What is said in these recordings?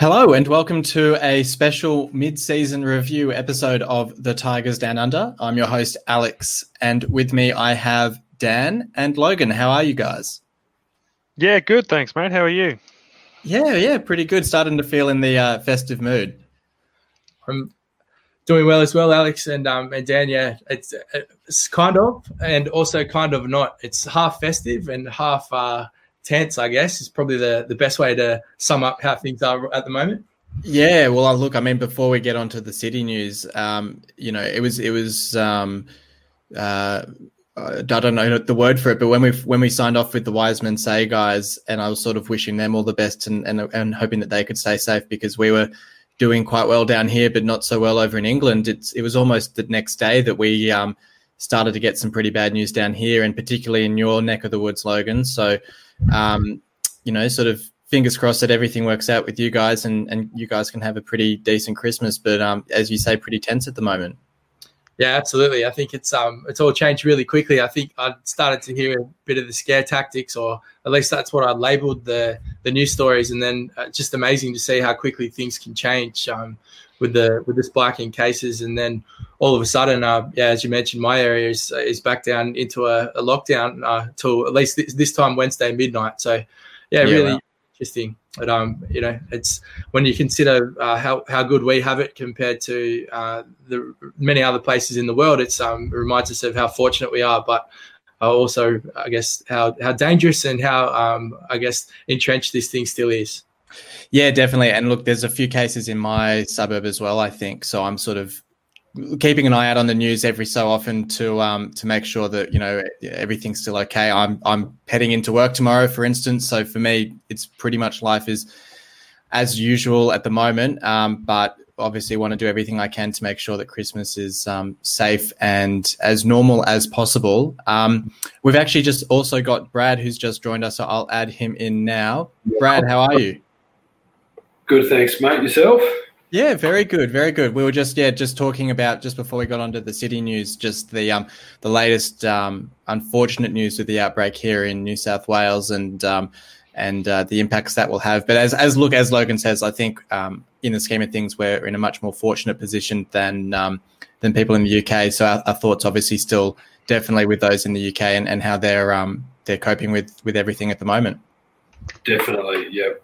Hello and welcome to a special mid-season review episode of The Tigers Down Under. I'm your host Alex, and with me I have Dan and Logan. How are you guys? Yeah, good. Thanks, mate. How are you? Yeah, yeah, pretty good. Starting to feel in the uh, festive mood. I'm doing well as well, Alex and um, and Dan. Yeah, it's it's kind of and also kind of not. It's half festive and half uh, tense. I guess is probably the the best way to sum up how things are at the moment. Yeah, well, uh, look, I mean, before we get onto the city news, um, you know, it was it was. Um, uh, I don't know the word for it, but when we when we signed off with the Wise Men Say guys, and I was sort of wishing them all the best and, and and hoping that they could stay safe because we were doing quite well down here, but not so well over in England. It's it was almost the next day that we um, started to get some pretty bad news down here, and particularly in your neck of the woods, Logan. So, um, you know, sort of fingers crossed that everything works out with you guys, and and you guys can have a pretty decent Christmas. But um, as you say, pretty tense at the moment. Yeah, absolutely. I think it's um it's all changed really quickly. I think I started to hear a bit of the scare tactics, or at least that's what I labelled the the news stories, and then uh, just amazing to see how quickly things can change um, with the with the spike in cases, and then all of a sudden, uh, yeah, as you mentioned, my area is is back down into a, a lockdown uh, till at least this, this time Wednesday midnight. So yeah, Yeah, really wow. Interesting. But um, you know, it's when you consider uh, how how good we have it compared to uh, the many other places in the world, it's um it reminds us of how fortunate we are. But uh, also, I guess how how dangerous and how um I guess entrenched this thing still is. Yeah, definitely. And look, there's a few cases in my suburb as well. I think so. I'm sort of keeping an eye out on the news every so often to um to make sure that you know everything's still okay. I'm I'm heading into work tomorrow, for instance. So for me, it's pretty much life is as usual at the moment. Um, but obviously, want to do everything I can to make sure that Christmas is um, safe and as normal as possible. Um, we've actually just also got Brad, who's just joined us. So I'll add him in now. Brad, how are you? Good, thanks, mate. Yourself? Yeah, very good, very good. We were just yeah, just talking about just before we got onto the city news, just the um the latest um unfortunate news with the outbreak here in New South Wales and um and uh, the impacts that will have. But as as look as Logan says, I think um in the scheme of things, we're in a much more fortunate position than um than people in the UK. So our, our thoughts obviously still definitely with those in the UK and, and how they're um they're coping with with everything at the moment. Definitely, yeah.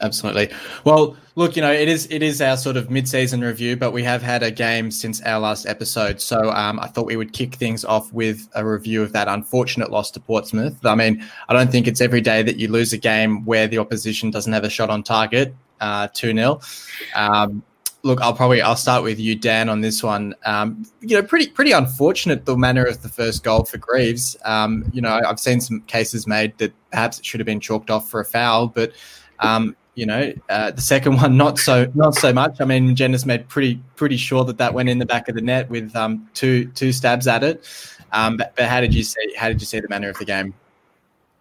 Absolutely. Well, look, you know, it is it is our sort of mid-season review, but we have had a game since our last episode, so um, I thought we would kick things off with a review of that unfortunate loss to Portsmouth. I mean, I don't think it's every day that you lose a game where the opposition doesn't have a shot on target, uh, two 0 um, Look, I'll probably I'll start with you, Dan, on this one. Um, you know, pretty pretty unfortunate the manner of the first goal for Greaves. Um, you know, I've seen some cases made that perhaps it should have been chalked off for a foul, but um, you know, uh, the second one not so not so much. I mean, Magennis made pretty pretty sure that that went in the back of the net with um, two two stabs at it. Um, but, but how did you see how did you see the manner of the game?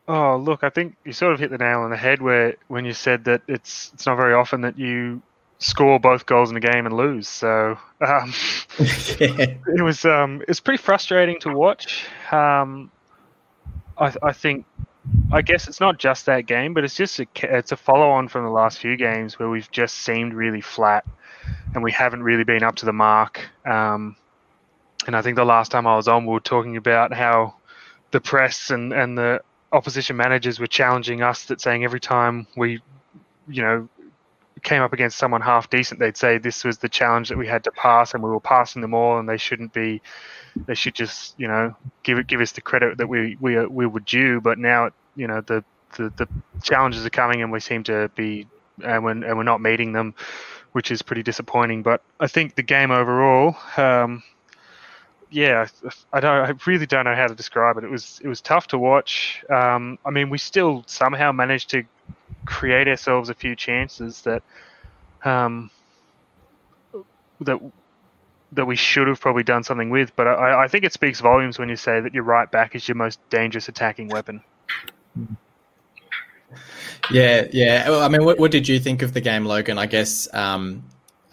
Oh, look, I think you sort of hit the nail on the head where when you said that it's it's not very often that you score both goals in a game and lose. So um, yeah. it was um, it was pretty frustrating to watch. Um, I, I think I guess it's not just that game, but it's just a, it's a follow on from the last few games where we've just seemed really flat and we haven't really been up to the mark. Um, and I think the last time I was on, we were talking about how the press and, and the opposition managers were challenging us that saying every time we, you know, came up against someone half decent, they'd say this was the challenge that we had to pass, and we were passing them all, and they shouldn't be. They should just, you know, give it, give us the credit that we we we were due. But now, you know, the the, the challenges are coming, and we seem to be, and we're, and we're not meeting them, which is pretty disappointing. But I think the game overall, um, yeah, I don't, I really don't know how to describe it. It was it was tough to watch. Um, I mean, we still somehow managed to create ourselves a few chances that um, that that we should have probably done something with. But I, I think it speaks volumes when you say that your right back is your most dangerous attacking weapon. Yeah, yeah. Well, I mean, what, what did you think of the game, Logan? I guess um,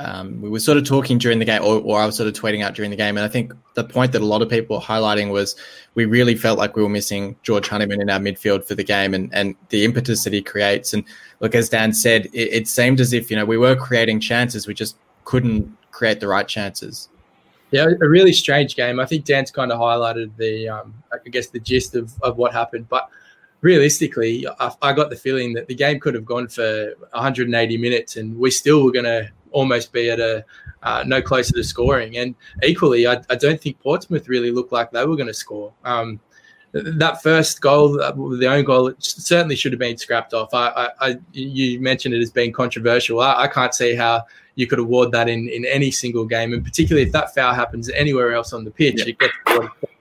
um, we were sort of talking during the game, or, or, I was sort of tweeting out during the game, and I think the point that a lot of people were highlighting was we really felt like we were missing George Honeyman in our midfield for the game, and and the impetus that he creates. And look, as Dan said, it, it seemed as if you know we were creating chances, we just couldn't create the right chances. Yeah, a really strange game. I think Dan's kind of highlighted the, um, I guess, the gist of, of what happened. But realistically, I, I, got the feeling that the game could have gone for 180 minutes and we still were going to almost be at a uh, no closer to scoring. And equally, I, I, don't think Portsmouth really looked like they were going to score. Um, that first goal, the own goal, it certainly should have been scrapped off. I, I you mentioned it as being controversial. I, I, can't see how you could award that in, in any single game, and particularly if that foul happens anywhere else on the pitch, yeah. it gets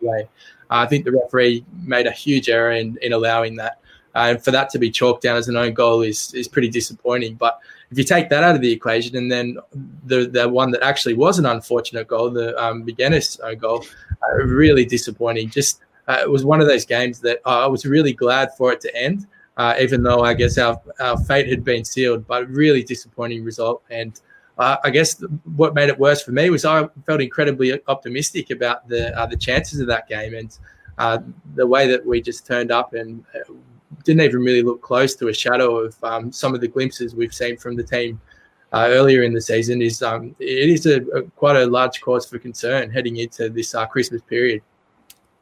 away. I think the referee made a huge error in, in allowing that. Uh, and for that to be chalked down as an own goal is is pretty disappointing. But if you take that out of the equation, and then the the one that actually was an unfortunate goal, the um, Magennis goal, uh, really disappointing. Just uh, it was one of those games that uh, I was really glad for it to end, uh, even though I guess our our fate had been sealed. But really disappointing result, and uh, I guess what made it worse for me was I felt incredibly optimistic about the uh, the chances of that game and. the way that we just turned up and didn't even really look close to a shadow of um, some of the glimpses we've seen from the team uh, earlier in the season. Is um, it is a, a, quite a large cause for concern heading into this uh, Christmas period.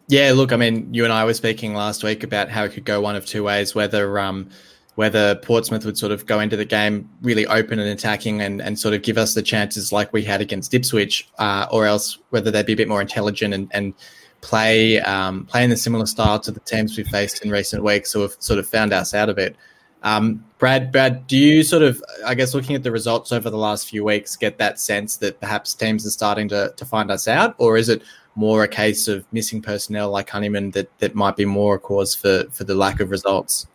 Yeah, look, I mean, you and I were speaking last week about how it could go one of two ways, whether um, whether Portsmouth would sort of go into the game really open and attacking and, and sort of give us the chances like we had against Ipswich, uh, or else whether they'd be a bit more intelligent and, and play um, play in a similar style to the teams we've faced in recent weeks, who have sort of found us out of it. Um, Brad, Brad, do you sort of, I guess, looking at the results over the last few weeks, get that sense that perhaps teams are starting to, to find us out, or is it more a case of missing personnel like Honeyman that, that might be more a cause for, for the lack of results?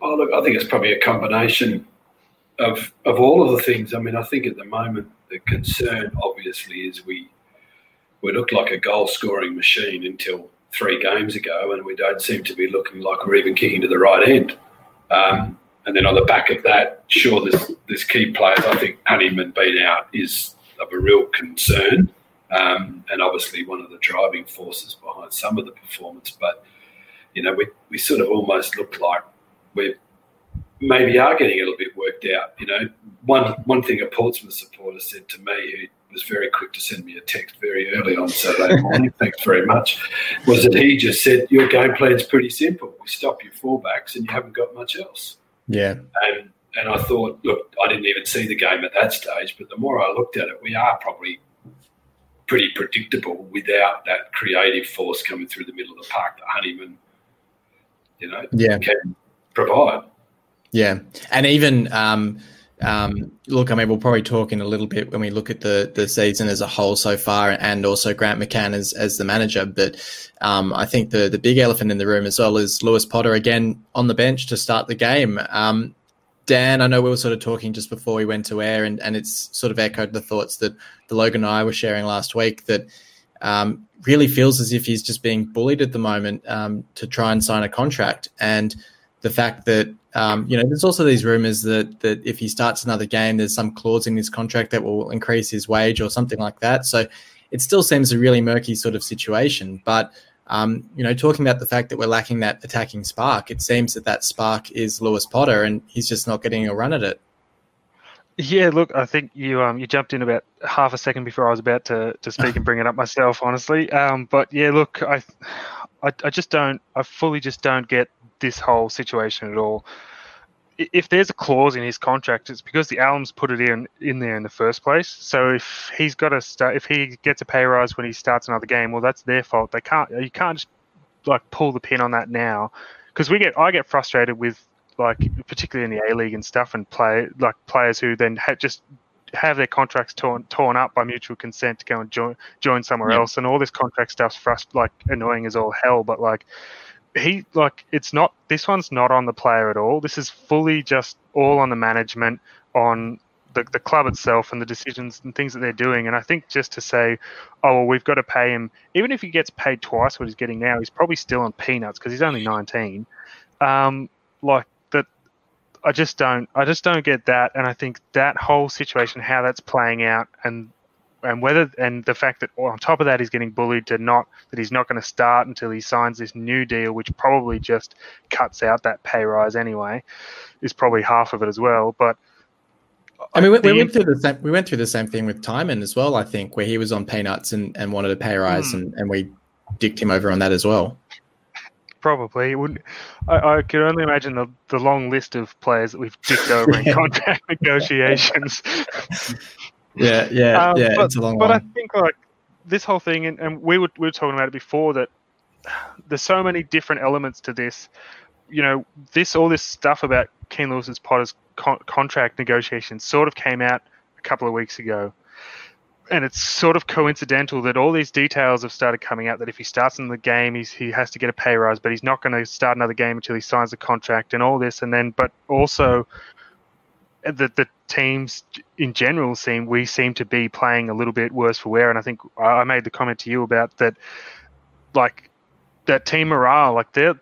Oh, look, I think it's probably a combination of of all of the things. I mean, I think at the moment the concern obviously is we we looked like a goal scoring machine until three games ago, and we don't seem to be looking like we're even kicking to the right end. Um, and then on the back of that, sure, there's, there's key players. I think Honeyman being out is of a real concern, um, and obviously one of the driving forces behind some of the performance. But you know, we, we sort of almost look like we maybe are getting a little bit worked out. You know, one one thing a Portsmouth supporter said to me, who was very quick to send me a text very early on Saturday morning. Thanks very much. Was that he just said your game plan's pretty simple. We stop your fullbacks and you haven't got much else. Yeah. And and I thought, look, I didn't even see the game at that stage, but the more I looked at it, we are probably pretty predictable without that creative force coming through the middle of the park that Honeyman, you know, yeah. can provide. Yeah, and even um, um, look, I mean, we'll probably talk in a little bit when we look at the the season as a whole so far, and also Grant McCann as as the manager. But um, I think the the big elephant in the room as well is Lewis Potter again on the bench to start the game. Um, Dan, I know we were sort of talking just before we went to air, and, and it's sort of echoed the thoughts that the Logan and I were sharing last week that um, really feels as if he's just being bullied at the moment um, to try and sign a contract. And the fact that um, you know there's also these rumors that that if he starts another game, there's some clause in his contract that will increase his wage or something like that. So it still seems a really murky sort of situation. But um, you know, talking about the fact that we're lacking that attacking spark, it seems that that spark is Lewis Potter, and he's just not getting a run at it. Yeah, look, I think you um you jumped in about half a second before I was about to, to speak and bring it up myself, honestly. Um, but yeah, look, I, I I just don't, I fully just don't get this whole situation at all. If there's a clause in his contract, it's because the Allams put it in in there in the first place. So if he's got to start, if he gets a pay rise when he starts another game, well, that's their fault. They can't, you can't just like pull the pin on that now, because we get, I get frustrated with like particularly in the A League and stuff, and play like players who then ha- just have their contracts torn torn up by mutual consent to go and join join somewhere yeah. else, and all this contract stuff's frust- like annoying as all hell. But like he like it's not this one's not on the player at all. This is fully just all on the management, on the, the club itself and the decisions and things that they're doing. And I think just to say, oh well, we've got to pay him, even if he gets paid twice what he's getting now, he's probably still on peanuts because he's only 19. Um, like that I just don't I just don't get that and I think that whole situation how that's playing out and and whether and the fact that on top of that he's getting bullied to not that he's not going to start until he signs this new deal which probably just cuts out that pay rise anyway is probably half of it as well but I mean, we, we went through the same. We went through the same thing with Timon as well. I think where he was on peanuts and, and wanted a pay rise, mm. and, and we dicked him over on that as well. Probably, it would. I, I could only imagine the, the long list of players that we've dicked over in contract negotiations. yeah, yeah, um, yeah. But, it's a long but one. I think like this whole thing, and, and we were we were talking about it before that there's so many different elements to this. You know, this all this stuff about Keane Lewis's Potter's con- contract negotiations sort of came out a couple of weeks ago and it's sort of coincidental that all these details have started coming out that if he starts in the game he's, he has to get a pay rise but he's not going to start another game until he signs the contract and all this and then but also the, the teams in general seem we seem to be playing a little bit worse for wear and i think i made the comment to you about that like that team morale like they're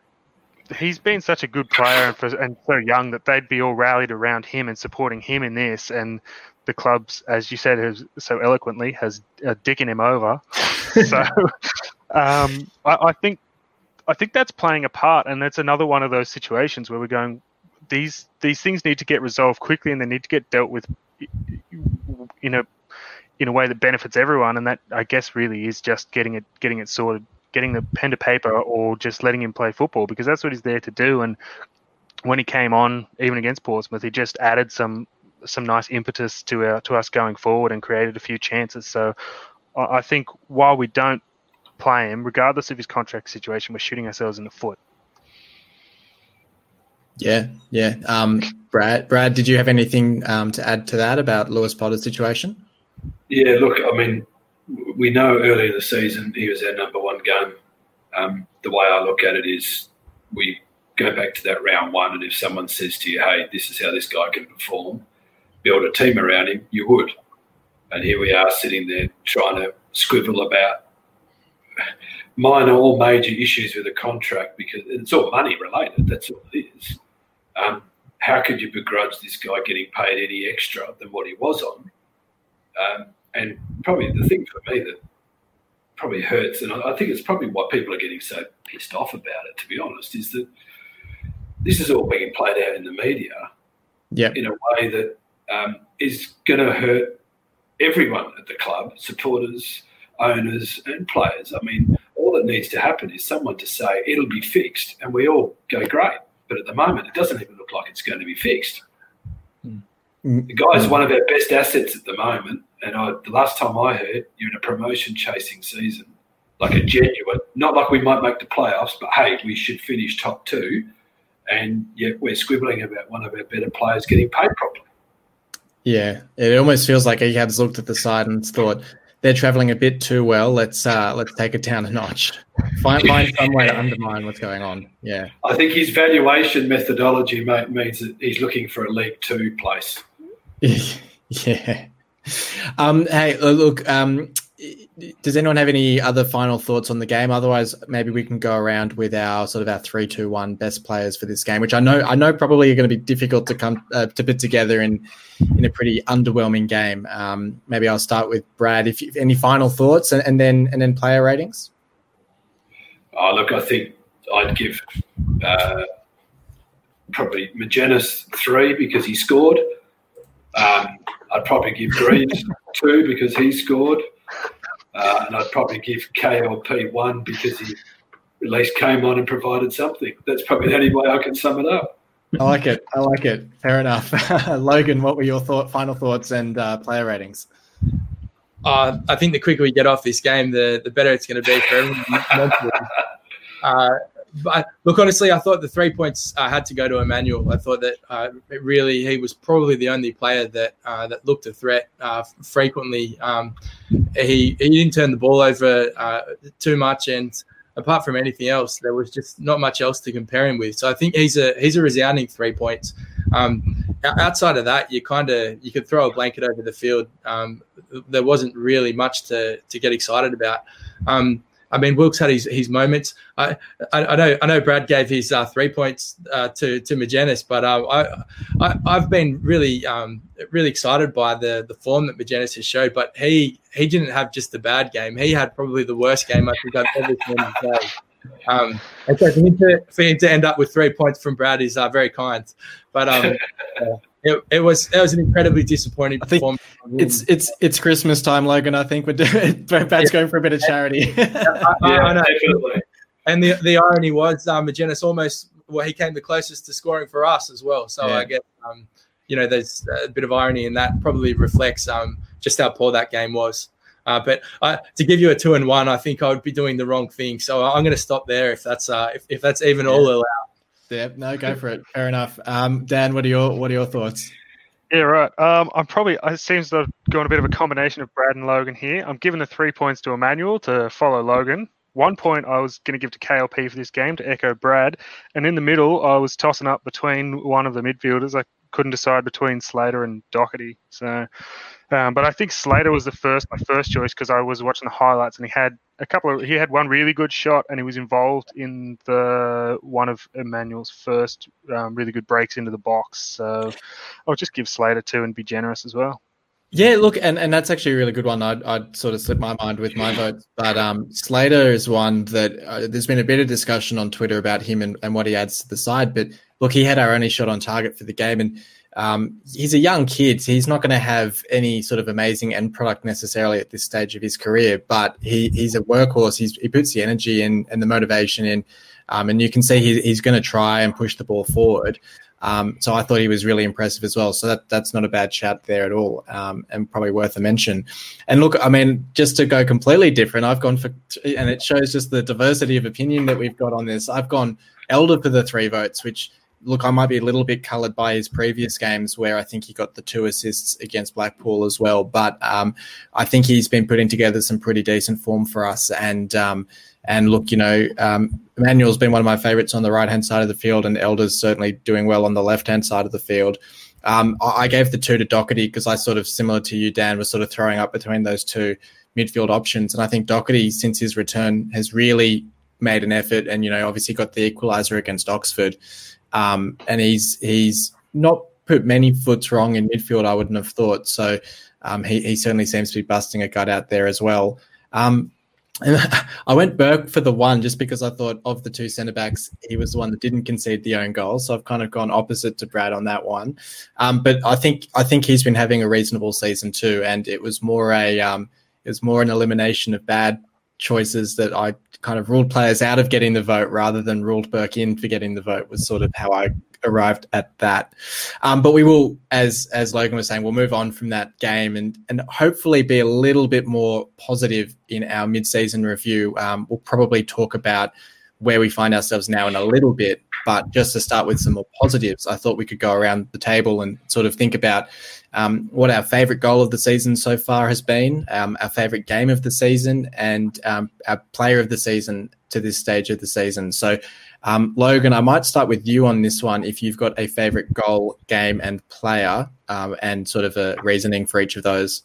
he's been such a good player and, for, and so young that they'd be all rallied around him and supporting him in this and the clubs, as you said, has so eloquently has uh, dicking him over. so um, I, I, think I think that's playing a part, and that's another one of those situations where we're going. These these things need to get resolved quickly, and they need to get dealt with in a in a way that benefits everyone. And that I guess really is just getting it getting it sorted, getting the pen to paper, or just letting him play football because that's what he's there to do. And when he came on, even against Portsmouth, he just added some some nice impetus to our to us going forward and created a few chances. So I think while we don't play him, regardless of his contract situation, we're shooting ourselves in the foot. Yeah, yeah. Um, Brad, Brad, did you have anything um, to add to that about Lewis Potter's situation? Yeah, look, I mean, we know early in the season he was our number one gun. Um, the way I look at it is we go back to that round one, and if someone says to you, "Hey, this is how this guy can perform," build a team around him, you would. And here we are sitting there trying to squibble about minor or major issues with a contract because it's all money related. That's all it is. Um, how could you begrudge this guy getting paid any extra than what he was on? Um, and probably the thing for me that probably hurts, and I think it's probably why people are getting so pissed off about it, to be honest, is that this is all being played out in the media yep. in a way that um, is going to hurt everyone at the club, supporters, owners, and players. I mean, all that needs to happen is someone to say it'll be fixed, and we all go great. But at the moment, it doesn't even look like it's going to be fixed. Mm. The guy's one of our best assets at the moment, and I, the last time I heard, you're in a promotion chasing season, like a genuine, not like we might make the playoffs, but hey, we should finish top two, and yet we're squibbling about one of our better players getting paid properly. Yeah, it almost feels like he has looked at the side and thought they're traveling a bit too well. Let's uh, let's take it down a notch. Find find some way to undermine what's going on. Yeah, I think his valuation methodology mate, means that he's looking for a League Two place. yeah. Um, hey, look. Um, does anyone have any other final thoughts on the game? Otherwise, maybe we can go around with our sort of our three, two, one best players for this game, which I know I know probably are going to be difficult to come uh, to put together in in a pretty underwhelming game. Um, maybe I'll start with Brad. If, if any final thoughts, and, and, then and then player ratings. Oh, look, I think I'd give uh, probably Magennis three because he scored. Um, I'd probably give Greaves two because he scored. Uh, and I'd probably give KLP one because he at least came on and provided something. That's probably the only way I can sum it up. I like it. I like it. Fair enough. Logan, what were your thought, final thoughts and uh, player ratings? Uh, I think the quicker we get off this game, the the better it's going to be for everyone. uh, but look, honestly, I thought the three points uh, had to go to Emmanuel. I thought that uh, really he was probably the only player that uh, that looked a threat uh, frequently. Um, he he didn't turn the ball over uh, too much, and apart from anything else, there was just not much else to compare him with. So I think he's a he's a resounding three points. Um, outside of that, you kind of you could throw a blanket over the field. Um, there wasn't really much to to get excited about. Um, I mean, Wilks had his, his moments. I, I, I know I know Brad gave his uh, three points uh, to to Magennis, but uh, I, I have been really um, really excited by the the form that Magennis has showed. But he he didn't have just a bad game. He had probably the worst game I think I've ever seen him play. Um, and so for him, to, for him to end up with three points from Brad is uh, very kind. But um, it, it was it was an incredibly disappointing I think It's it's it's Christmas time, Logan. I think we're doing, Brad's yeah. going for a bit of charity. I, I, I know. Definitely. And the the irony was, um, Magennis almost well, he came the closest to scoring for us as well. So yeah. I guess um, you know, there's a bit of irony in that. Probably reflects um just how poor that game was. Uh, but uh, to give you a two and one, I think I would be doing the wrong thing. So I'm going to stop there if that's uh, if, if that's even yeah. all allowed. Yeah, no, go for it. Fair enough. Um, Dan, what are your what are your thoughts? Yeah, right. Um, I'm probably. It seems to have gone a bit of a combination of Brad and Logan here. I'm giving the three points to Emmanuel to follow Logan. One point I was going to give to KLP for this game to echo Brad, and in the middle I was tossing up between one of the midfielders. I couldn't decide between Slater and Docherty. So, um, but I think Slater was the first my first choice because I was watching the highlights and he had a couple of he had one really good shot and he was involved in the one of Emmanuel's first um, really good breaks into the box. So I'll just give Slater two and be generous as well. Yeah, look, and, and that's actually a really good one. I'd, I'd sort of slip my mind with my vote, but um, Slater is one that uh, there's been a bit of discussion on Twitter about him and, and what he adds to the side. But look, he had our only shot on target for the game, and um, he's a young kid. So he's not going to have any sort of amazing end product necessarily at this stage of his career, but he, he's a workhorse. He's, he puts the energy in and the motivation in, um, and you can see he, he's going to try and push the ball forward. Um, so I thought he was really impressive as well. So that that's not a bad shout there at all, um, and probably worth a mention. And look, I mean, just to go completely different, I've gone for, and it shows just the diversity of opinion that we've got on this. I've gone Elder for the three votes, which look, I might be a little bit coloured by his previous games where I think he got the two assists against Blackpool as well. But um, I think he's been putting together some pretty decent form for us. And um, and look, you know, um, Emmanuel's been one of my favourites on the right hand side of the field, and Elder's certainly doing well on the left hand side of the field. Um, I gave the two to Docherty because I sort of similar to you, Dan, was sort of throwing up between those two midfield options, and I think Docherty since his return has really made an effort, and you know, obviously got the equaliser against Oxford. Um, and he's he's not put many foots wrong in midfield. I wouldn't have thought. So um, he he certainly seems to be busting a gut out there as well. Um, and I went Burke for the one just because I thought of the two centre backs, he was the one that didn't concede the own goal. So I've kind of gone opposite to Brad on that one. Um, but I think I think he's been having a reasonable season too, and it was more a um, it was more an elimination of bad choices that I kind of ruled players out of getting the vote rather than ruled Burke in for getting the vote was sort of how I arrived at that. Um, but we will, as as Logan was saying, we'll move on from that game and and hopefully be a little bit more positive in our mid season review. Um, we'll probably talk about where we find ourselves now in a little bit. But just to start with some more positives, I thought we could go around the table and sort of think about um, what our favorite goal of the season so far has been, um, our favorite game of the season, and um, our player of the season to this stage of the season. So, um, Logan, I might start with you on this one. If you've got a favorite goal, game, and player, um, and sort of a reasoning for each of those.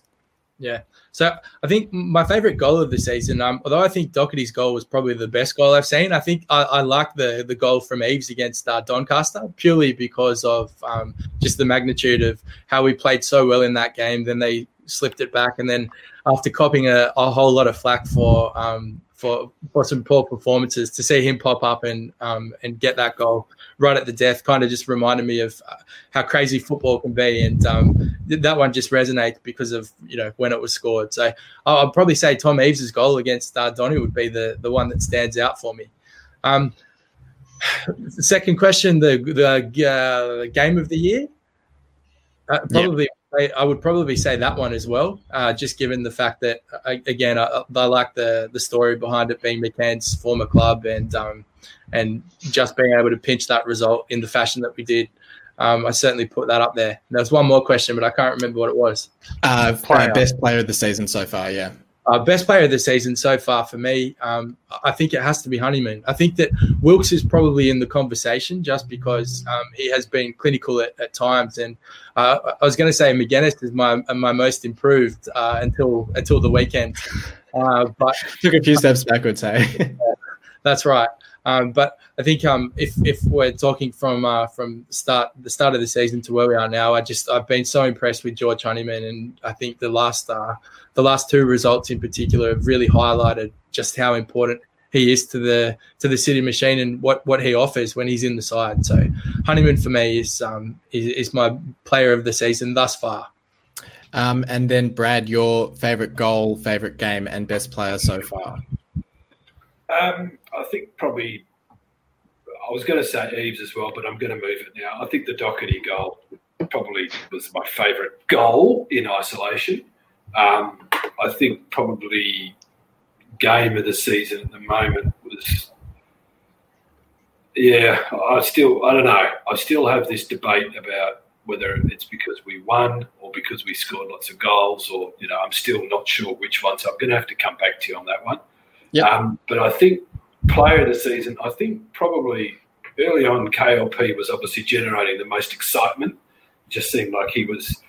Yeah. So I think my favorite goal of the season, um, although I think Docherty's goal was probably the best goal I've seen, I think I, I like the the goal from Eaves against uh, Doncaster purely because of um, just the magnitude of how we played so well in that game. Then they slipped it back, and then after copping a, a whole lot of flack for um, for for some poor performances, to see him pop up and um, and get that goal right at the death kind of just reminded me of uh, how crazy football can be, and um, that one just resonates because of you know when it was scored. So I'd probably say Tom Eaves' goal against uh, Donny would be the the one that stands out for me. Um, second question: the the uh, game of the year. Uh, probably, I, I, would probably say that one as well. Uh, just given the fact that, uh, again, I, I, like the the story behind it being McCann's former club and um, and just being able to pinch that result in the fashion that we did. Um, I certainly put that up there. There's one more question, but I can't remember what it was. Uh, player. best player of the season so far, yeah. Uh, best player of the season so far for me, um, I think it has to be Honeyman. I think that Wilks is probably in the conversation just because um, he has been clinical at, at times. And uh, I was going to say Magennis is my my most improved uh, until until the weekend. Uh, but took a few steps backwards. Hey, that's right. Um, but I think um, if if we're talking from uh, from start the start of the season to where we are now, I just I've been so impressed with George Honeyman, and I think the last uh, the last two results in particular have really highlighted just how important he is to the to the City Machine and what what he offers when he's in the side. So Honeyman for me is um, is, is my player of the season thus far. Um, and then Brad, your favorite goal, favorite game, and best player so far. Um, I think probably I was going to say Eaves as well, but I'm going to move it now. I think the Docherty goal probably was my favourite goal in isolation. Um, I think probably game of the season at the moment was. Yeah, I still I don't know. I still have this debate about whether it's because we won or because we scored lots of goals, or you know, I'm still not sure which one. So I'm going to have to come back to you on that one. Yeah. Um, but I think player of the season, I think probably early on, KLP was obviously generating the most excitement. It just seemed like he was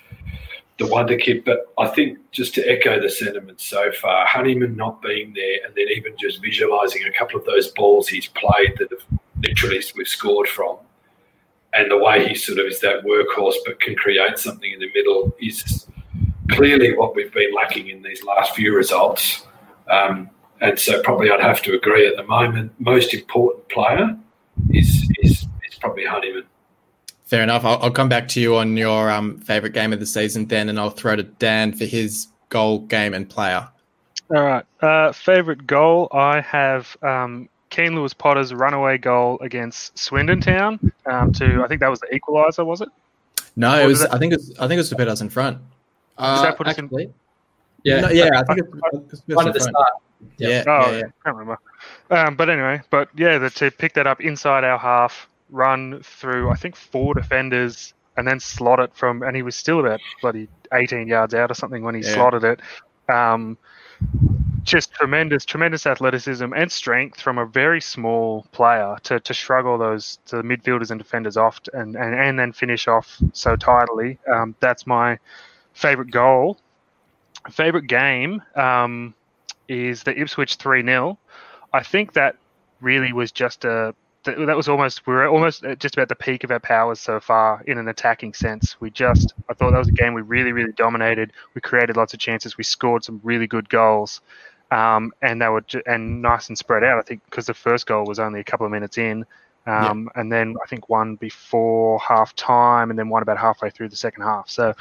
the wonder kid. But I think just to echo the sentiment so far, Honeyman not being there, and then even just visualising a couple of those balls he's played that have literally we've scored from, and the way he sort of is that workhorse but can create something in the middle is clearly what we've been lacking in these last few results. Um, and so probably I'd have to agree at the moment, most important player is is, is probably Honeyman. Fair enough. I'll, I'll, come back to you on your um, favorite game of the season then, and I'll throw to Dan for his goal, game, and player. All right. Uh, favorite goal, I have um, Keane Lewis Potter's runaway goal against Swindon Town. Um, to I think that was the equaliser, was it? No, or it was. That... I think it's. I think it was to put us in front. Uh, that put actually, us in? Yeah, no, yeah. I think it's, it's one at the start. Yeah. Oh, yeah, yeah. I can't remember. Um, but anyway, but yeah, the, to pick that up inside our half, run through I think four defenders, and then slot it from, and he was still about bloody 18 yards out or something when he yeah. slotted it. Um, just tremendous, tremendous athleticism and strength from a very small player to, to shrug all those to the midfielders and defenders off and, and, and then finish off so tidily. Um, that's my favorite goal. Favorite game. Um, is the Ipswich 3 0. I think that really was just a that was almost we were almost just about the peak of our powers so far in an attacking sense. We just I thought that was a game we really really dominated. We created lots of chances. We scored some really good goals, um, and they were and nice and spread out. I think because the first goal was only a couple of minutes in, um, yeah. and then I think one before half time, and then one about halfway through the second half. So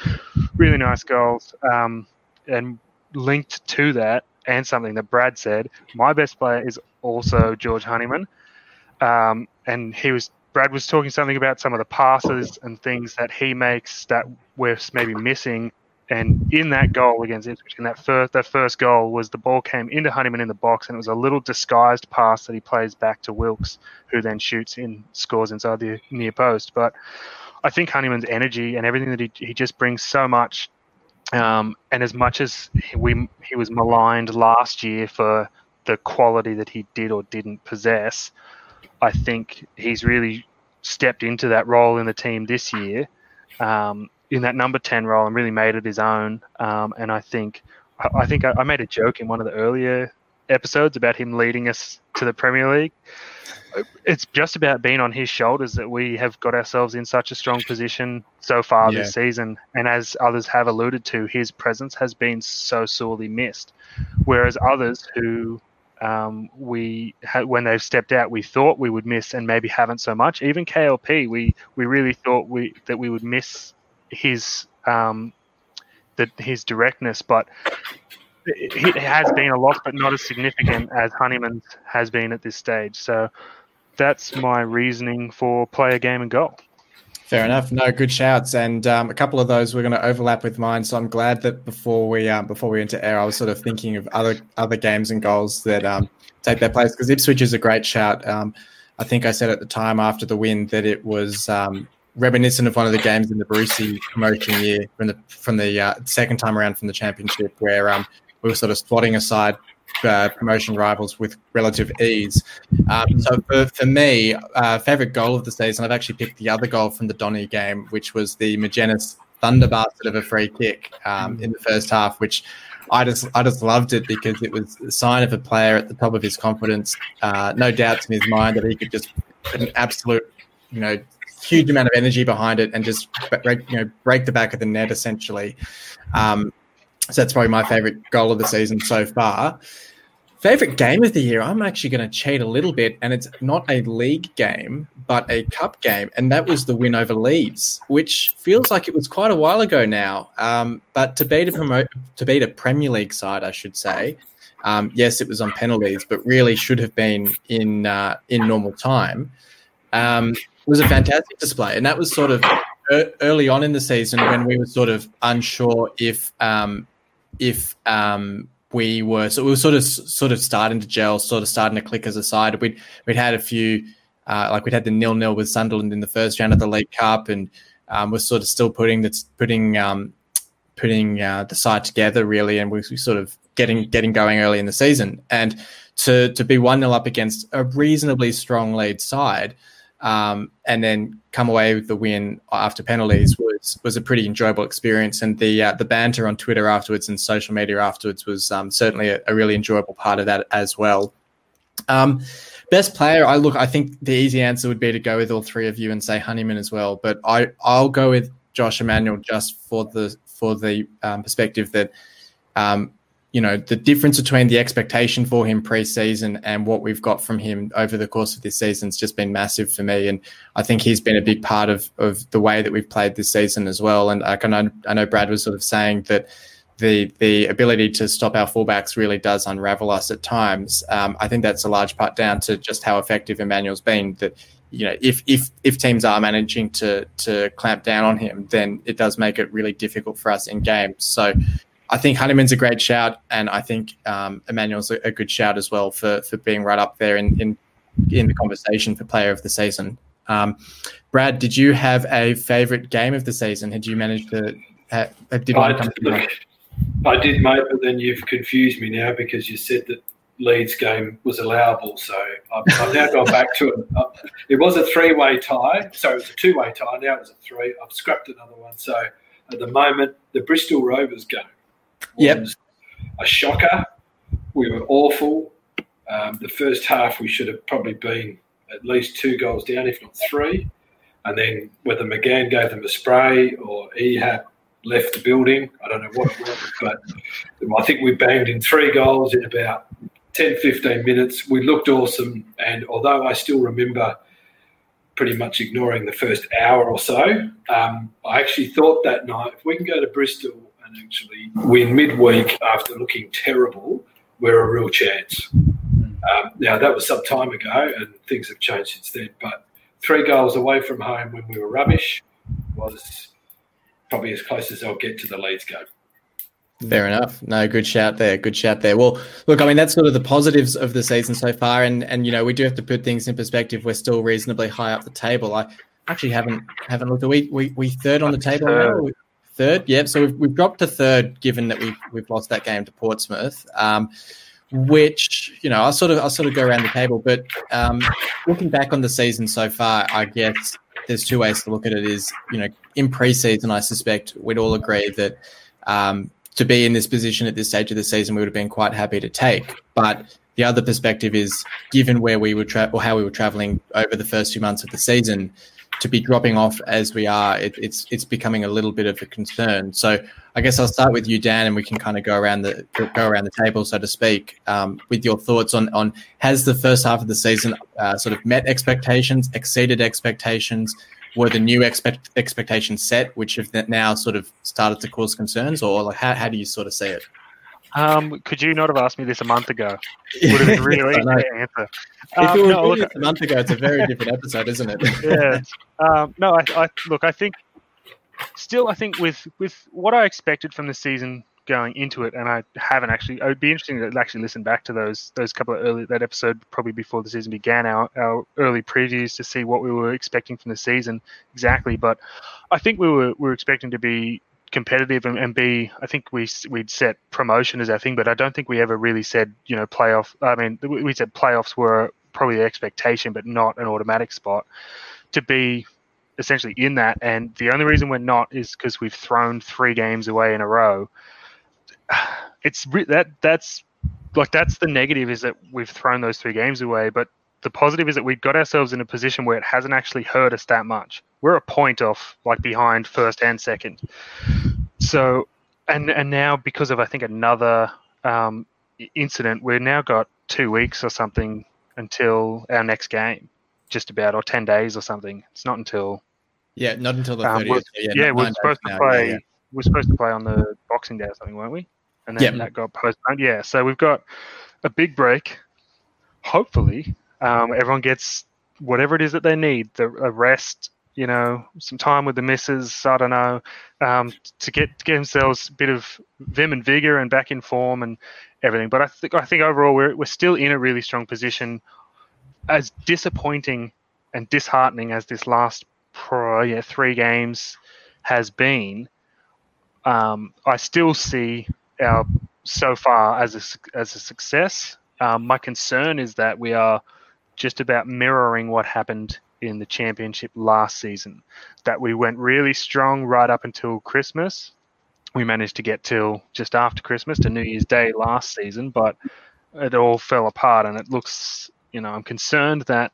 really nice goals. Um, and linked to that, and something that Brad said. My best player is also George Honeyman, um, and he was Brad was talking something about some of the passes and things that he makes that we're maybe missing. And in that goal against Ipswich, in that first that first goal was the ball came into Honeyman in the box, and it was a little disguised pass that he plays back to Wilks, who then shoots in, scores inside the near post. But I think Honeyman's energy and everything that he, he just brings so much um, and as much as we he was maligned last year for the quality that he did or didn't possess, I think he's really stepped into that role in the team this year, um, in that number ten role, and really made it his own. Um, and I think I, think I, I made a joke in one of the earlier episodes about him leading us to the Premier League it's just about being on his shoulders that we have got ourselves in such a strong position so far yeah. this season. And as others have alluded to, his presence has been so sorely missed. Whereas others who um, we ha- when they've stepped out, we thought we would miss and maybe haven't so much. Even KLP, we we really thought we that we would miss his um, that his directness, but it has been a loss, but not as significant as Honeyman's has been at this stage. So that's my reasoning for play a game and goal. Fair enough. No, good shouts, and um, a couple of those we're going to overlap with mine. So I'm glad that before we um, before we enter air, I was sort of thinking of other other games and goals that um, take their place because Ipswich is a great shout. Um, I think I said at the time after the win that it was um, reminiscent of one of the games in the Brucey promotion year from the from the uh, second time around from the championship, where um, we were sort of squatting aside uh, promotion rivals with relative ease. Um, so for, for me, uh, favorite goal of the season, I've actually picked the other goal from the Donny game, which was the Magennis thunder bastard of a free kick um, in the first half, which I just I just loved it because it was a sign of a player at the top of his confidence. Uh, no doubts in his mind that he could just put an absolute, you know, huge amount of energy behind it and just break, you know break the back of the net essentially. Um, so that's probably my favorite goal of the season so far. Favorite game of the year? I'm actually going to cheat a little bit, and it's not a league game, but a cup game, and that was the win over Leeds, which feels like it was quite a while ago now. Um, but to beat a promote, to beat a Premier League side, I should say. Um, yes, it was on penalties, but really should have been in uh, in normal time. Um, was a fantastic display, and that was sort of early on in the season when we were sort of unsure if um, if um, we were so we were sort of sort of starting to gel, sort of starting to click as a side. We'd we'd had a few uh, like we'd had the nil nil with Sunderland in the first round of the League Cup, and um, we're sort of still putting the putting um, putting uh, the side together really, and we, we sort of getting getting going early in the season, and to to be one 0 up against a reasonably strong lead side um, and then come away with the win after penalties was was a pretty enjoyable experience. And the uh, the banter on Twitter afterwards and social media afterwards was um, certainly a, a, really enjoyable part of that as well. Um, best player, I look. I think the easy answer would be to go with all three of you and say Honeyman as well. But I I'll go with Josh Emmanuel just for the for the um, perspective that um, you know the difference between the expectation for him pre-season and what we've got from him over the course of this season has just been massive for me. And I think he's been a big part of of the way that we've played this season as well. And I, know, I know Brad was sort of saying that the the ability to stop our fullbacks really does unravel us at times. Um, I think that's a large part down to just how effective Emmanuel's been that you know if if if teams are managing to to clamp down on him then it does make it really difficult for us in games. So I think Honeyman's a great shout, and I think um, Emmanuel's a, a, good shout as well for for being right up there in in, in the conversation for Player of the Season. Um, Brad, did you have a favourite game of the season? Had you managed to? Uh, did I, look, I did, mate, but then you've confused me now because you said that Leeds game was allowable. So I've, I've now gone back to it. Uh, it was a three-way tie. So it was a two-way tie. Now it's a three. I've scrapped another one. So at the moment, the Bristol Rovers game yep. a shocker. We were awful. Um, the first half, we should have probably been at least two goals down, if not three. And then whether McCann gave them a spray or Ehab left the building, I don't know what it was, but I think we banged in three goals in about 10, 15 minutes. We looked awesome. And although I still remember pretty much ignoring the first hour or so, um, I actually thought that night, if we can go to Bristol and actually win midweek after looking terrible, we're a real chance. Um, now, that was some time ago and things have changed since then, but three goals away from home when we were rubbish was probably as close as I'll get to the Leeds game. Fair enough. No, good shout there. Good shout there. Well, look, I mean, that's sort of the positives of the season so far, and and you know we do have to put things in perspective. We're still reasonably high up the table. I actually haven't haven't looked. Are we we we third on the table now? Third, yeah. So we've, we've dropped to third, given that we've we've lost that game to Portsmouth. Um, which you know, I'll sort of I'll sort of go around the table. But um, looking back on the season so far, I guess there's two ways to look at it. Is you know, in preseason, I suspect we'd all agree that um, to be in this position at this stage of the season, we would have been quite happy to take. But the other perspective is, given where we were tra- or how we were traveling over the first few months of the season, to be dropping off as we are, it, it's it's becoming a little bit of a concern. So I guess I'll start with you, Dan, and we can kind of go around the go around the table, so to speak, um, with your thoughts on on has the first half of the season uh, sort of met expectations, exceeded expectations, were the new expect expectations set, which have now sort of started to cause concerns, or like how how do you sort of see it? Um, could you not have asked me this a month ago? It Would have been really easy to answer. Um, if no, look, a month ago, it's a very different episode, isn't it? yeah. Um, no, I, I look. I think still, I think with with what I expected from the season going into it, and I haven't actually. It would be interesting to actually listen back to those those couple of early that episode probably before the season began, our our early previews to see what we were expecting from the season exactly. But I think we were we were expecting to be competitive and, and be I think we we'd set promotion as our thing, but I don't think we ever really said you know playoff. I mean, we said playoffs were probably the expectation, but not an automatic spot. To be essentially in that. And the only reason we're not is because we've thrown three games away in a row. It's that that's like that's the negative is that we've thrown those three games away. But the positive is that we've got ourselves in a position where it hasn't actually hurt us that much. We're a point off, like behind first and second. So, and and now because of I think another um, incident, we've now got two weeks or something until our next game, just about, or ten days or something. It's not until yeah, not until the um, we're- yeah, yeah, we're supposed to now, play. yeah, yeah. We're supposed to play on the Boxing Day or something, weren't we? And then Yep. that got postponed. Yeah, so we've got a big break. Hopefully, um, everyone gets whatever it is that they need: the a rest, you know, some time with the missus. I don't know, um, to get to get themselves a bit of vim and vigor and back in form and everything. But I think I think overall we're we're still in a really strong position. As disappointing and disheartening as this last pro, yeah, three games has been, um, I still see our so far as a, as a success. Um, my concern is that we are just about mirroring what happened in the championship last season. That we went really strong right up until Christmas. We managed to get till just after Christmas to New Year's Day last season, but it all fell apart. And it looks, you know, I'm concerned that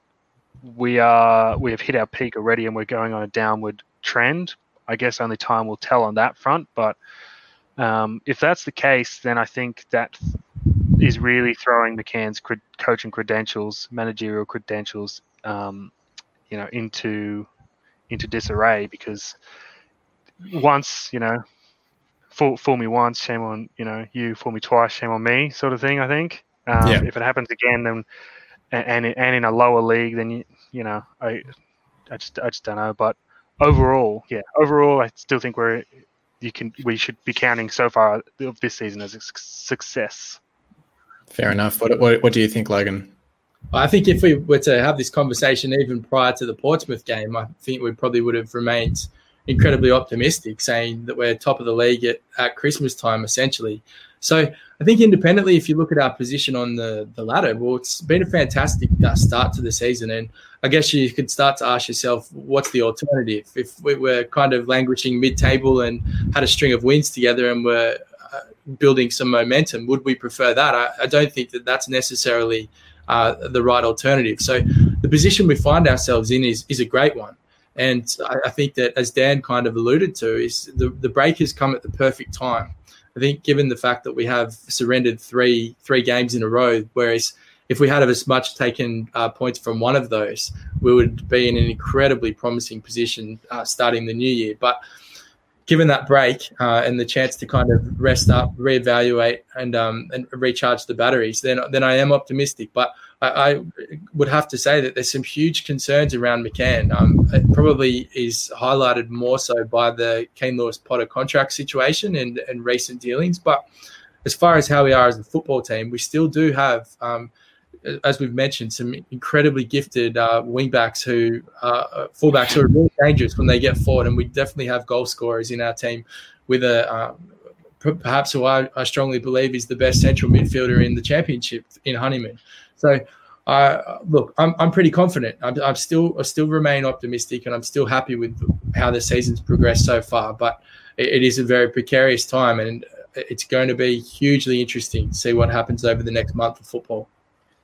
we are we have hit our peak already and we're going on a downward trend. I guess only time will tell on that front, but um, if that's the case, then I think that is really throwing McCann's cred- coaching credentials, managerial credentials, um, you know, into into disarray because once you know, fool, fool me once, shame on you know you, fool me twice, shame on me, sort of thing. I think um, Yeah. if it happens again, then and and in a lower league, then you you know I I just I just don't know, but overall, yeah, overall, I still think we're you can we should be counting so far of this season as a success. Fair enough. What, what, what do you think, Logan? I think if we were to have this conversation even prior to the Portsmouth game, I think we probably would have remained incredibly optimistic, saying that we're top of the league at, at Christmas time, essentially. So I think independently, if you look at our position on the, the ladder, well, it's been a fantastic uh, start to the season. And I guess you could start to ask yourself, what's the alternative? If we were kind of languishing mid table and had a string of wins together and were uh, building some momentum, would we prefer that? I, I don't think that that's necessarily uh, the right alternative. So the position we find ourselves in is, is a great one. And I, I think that, as Dan kind of alluded to, is the, the break has come at the perfect time. I think, given the fact that we have surrendered three three games in a row, whereas if we had as much taken uh, points from one of those, we would be in an incredibly promising position uh, starting the new year. But given that break uh, and the chance to kind of rest up, reevaluate, and um, and recharge the batteries, then then I am optimistic. But I, I would have to say that there's some huge concerns around McCann. Um, it probably is highlighted more so by the Keane Lewis Potter contract situation and, and recent dealings. But as far as how we are as a football team, we still do have. Um, as we've mentioned, some incredibly gifted uh, wingbacks who uh, fullbacks who are really dangerous when they get forward, and we definitely have goal scorers in our team with a uh, perhaps who I, I, strongly believe is the best central midfielder in the championship in Honeyman. So, uh, look, I'm, I'm pretty confident. I'm, I'm, still I still remain optimistic, and I'm still happy with how the season's progressed so far. But it, it is a very precarious time, and it's going to be hugely interesting to see what happens over the next month of football.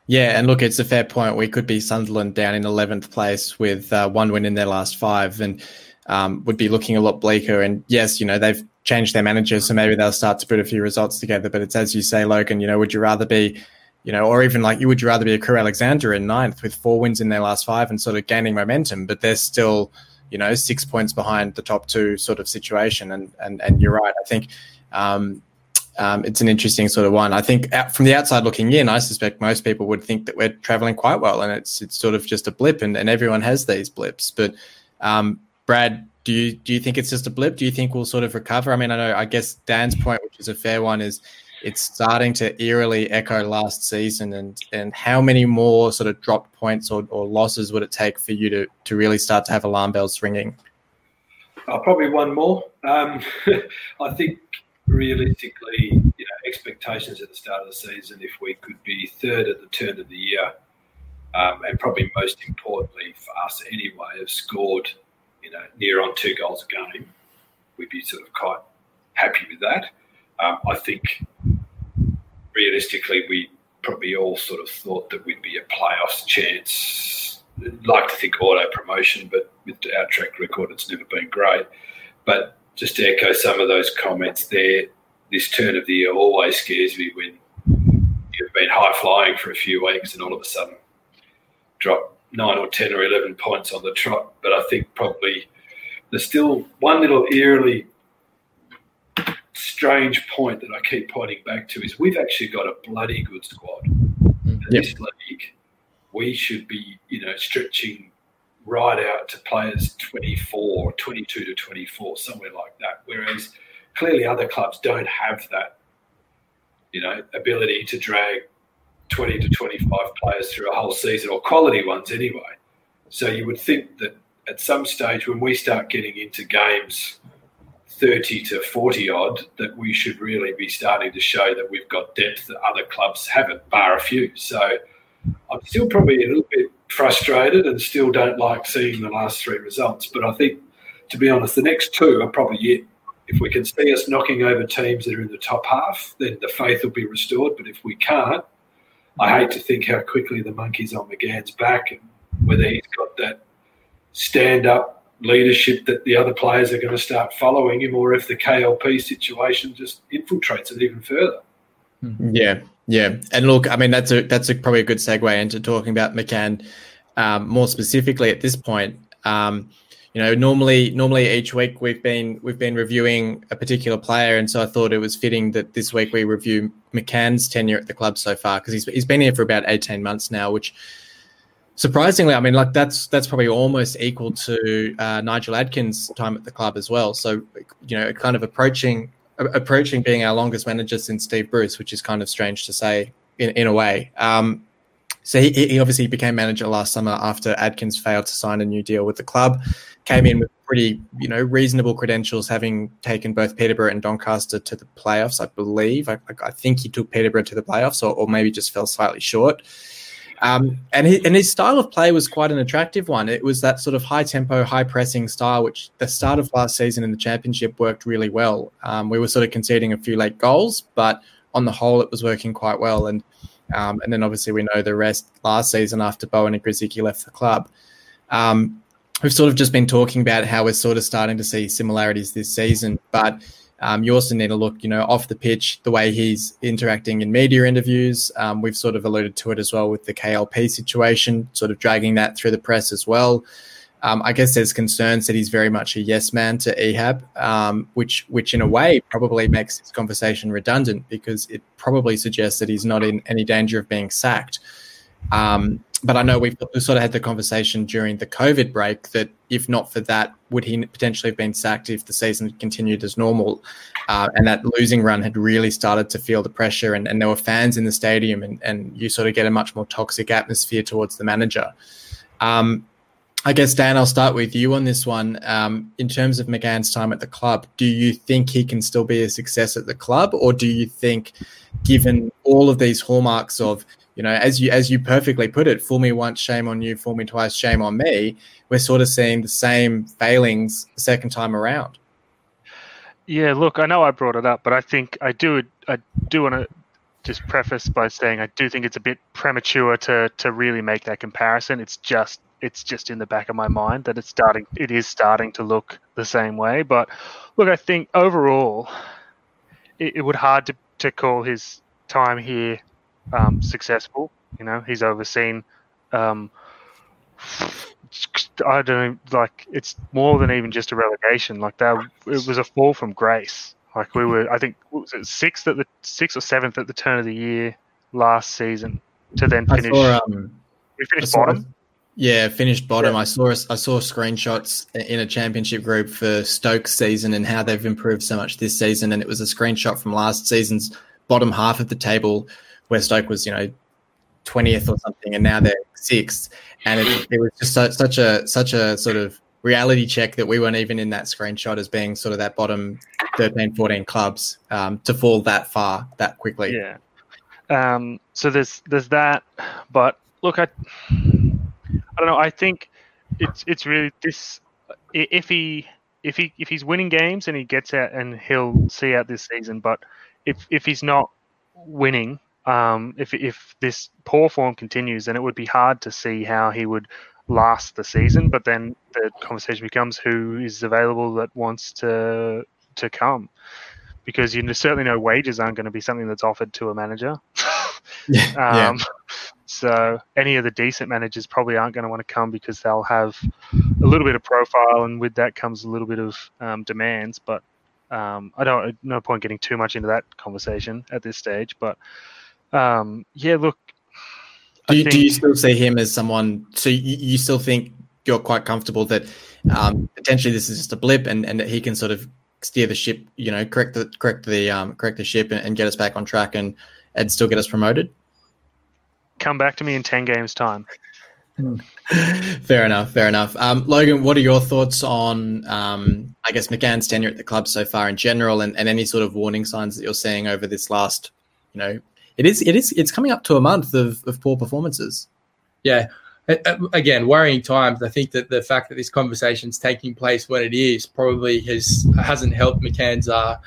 Yeah, and look, it's a fair point. We could be Sunderland down in 11th place with uh, one win in their last five and um, would be looking a lot bleaker. And yes, you know, they've changed their manager, so maybe they'll start to put a few results together. But it's as you say, Logan, you know, would you rather be, you know, or even like you would you rather be a Crewe Alexandra in ninth with four wins in their last five and sort of gaining momentum, but they're still, you know, six points behind the top two sort of situation. And and and you're right. I think um, um, it's an interesting sort of one. I think out, from the outside looking in, I suspect most people would think that we're traveling quite well, and it's it's sort of just a blip, and, and everyone has these blips. But um, Brad, do you do you think it's just a blip? Do you think we'll sort of recover? I mean, I know, I guess Dan's point, which is a fair one, is it's starting to eerily echo last season, and and how many more sort of dropped points or, or losses would it take for you to to really start to have alarm bells ringing? Oh, probably one more. Um, I think realistically, you know, expectations at the start of the season, if we could be third at the turn of the year, um, and probably most importantly for us anyway, have scored you know, near on two goals a game, we'd be sort of quite happy with that. Um, I think realistically, we probably all sort of thought that we'd be a playoffs chance. Like to think auto promotion, but with our track record, it's never been great. But just to echo some of those comments there, this turn of the year always scares me when you've been high flying for a few weeks and all of a sudden drop nine or 10 or 11 points on the trot. But I think probably there's still one little eerily strange point that I keep pointing back to is we've actually got a bloody good squad. Mm-hmm. In Yep. this league, we should be, you know, stretching right out to players 24, 22 to 24, somewhere like that. Whereas clearly other clubs don't have that, you know, ability to drag 20 to 25 players through a whole season or quality ones anyway. So you would think that at some stage when we start getting into games 30 to 40 odd, that we should really be starting to show that we've got depth that other clubs haven't, bar a few. So I'm still probably a little bit frustrated and still don't like seeing the last three results. But I think, to be honest, the next two are probably it. If we can see us knocking over teams that are in the top half, then the faith will be restored. But if we can't, I hate to think how quickly the monkey's on McCann's back and whether he's got that stand up leadership that the other players are going to start following him, or if the KLP situation just infiltrates it even further. Yeah, yeah, and look, I mean that's a that's a, probably a good segue into talking about McCann um, more specifically at this point. Um, you know, normally normally each week we've been we've been reviewing a particular player, and so I thought it was fitting that this week we review McCann's tenure at the club so far because he's he's been here for about eighteen months now, which surprisingly, I mean, like that's that's probably almost equal to uh, Nigel Adkins' time at the club as well. So you know, kind of approaching approaching being our longest manager since Steve Bruce, which is kind of strange to say in, in a way. Um, so he, he obviously became manager last summer after Adkins failed to sign a new deal with the club. Came in with pretty, you know, reasonable credentials, having taken both Peterborough and Doncaster to the playoffs. I believe. I, I think he took Peterborough to the playoffs, or, or maybe just fell slightly short. Um, and, his, and his style of play was quite an attractive one. It was that sort of high tempo, high pressing style, which the start of last season in the championship worked really well. Um, we were sort of conceding a few late goals, but on the whole, it was working quite well. And um, and then obviously we know the rest last season after Bowen and Grosicki left the club. Um, we've sort of just been talking about how we're sort of starting to see similarities this season, but um, you also need to look, you know, off the pitch, the way he's interacting in media interviews. Um, we've sort of alluded to it as well with the KLP situation, sort of dragging that through the press as well. Um, I guess there's concerns that he's very much a yes man to Ehab, um, which, which in a way probably makes this conversation redundant because it probably suggests that he's not in any danger of being sacked. Um, but I know we've sort of had the conversation during the COVID break that if not for that, would he potentially have been sacked if the season continued as normal? Uh, and that losing run had really started to feel the pressure, and, and there were fans in the stadium, and, and you sort of get a much more toxic atmosphere towards the manager. Um, I guess, Dan, I'll start with you on this one. Um, in terms of McCann's time at the club, do you think he can still be a success at the club, or do you think, given all of these hallmarks of you know, as you as you perfectly put it, fool me once, shame on you, fool me twice, shame on me. We're sort of seeing the same failings the second time around. Yeah, look, I know I brought it up, but I think I do I do want to just preface by saying I do think it's a bit premature to to really make that comparison. It's just it's just in the back of my mind that it's starting it is starting to look the same way. But look, I think overall it, it would hard to, to call his time here um, successful. You know, he's overseen. Um, I don't know, like. It's more than even just a relegation. Like that, it was a fall from grace. Like we were, I think, was it sixth at the sixth or seventh at the turn of the year last season to then finish. Saw, um, we finished bottom. Yeah, finished bottom. Yeah. I saw I saw screenshots in a championship group for Stokes season and how they've improved so much this season. And it was a screenshot from last season's bottom half of the table where Stoke was, you know, twentieth or something, and now they're sixth. And it, it was just such a such a sort of reality check that we weren't even in that screenshot as being sort of that bottom 13, 14 clubs um, to fall that far that quickly. Yeah. Um, so there's there's that, but look, I I don't know. I think it's it's really this. if he if he if he's winning games and he gets out and he'll see out this season, but if if he's not winning, um, if if this poor form continues, then it would be hard to see how he would last the season. But then the conversation becomes who is available that wants to to come, because you certainly know wages aren't going to be something that's offered to a manager. yeah. Um, so any of the decent managers probably aren't going to want to come because they'll have a little bit of profile, and with that comes a little bit of um, demands. But um, I don't no point getting too much into that conversation at this stage. But um, yeah, look. Do you, think, do you still see him as someone? So you, you still think you're quite comfortable that um, potentially this is just a blip, and, and that he can sort of steer the ship, you know, correct the correct the um, correct the ship, and, and get us back on track, and and still get us promoted come back to me in 10 games time. fair enough. Fair enough. Um, Logan, what are your thoughts on, um, I guess, McCann's tenure at the club so far in general, and, and any sort of warning signs that you're seeing over this last, you know, it is, it is, it's coming up to a month of, of poor performances. Yeah. Again, worrying times. I think that the fact that this conversation is taking place when it is probably has hasn't helped McCann's uh,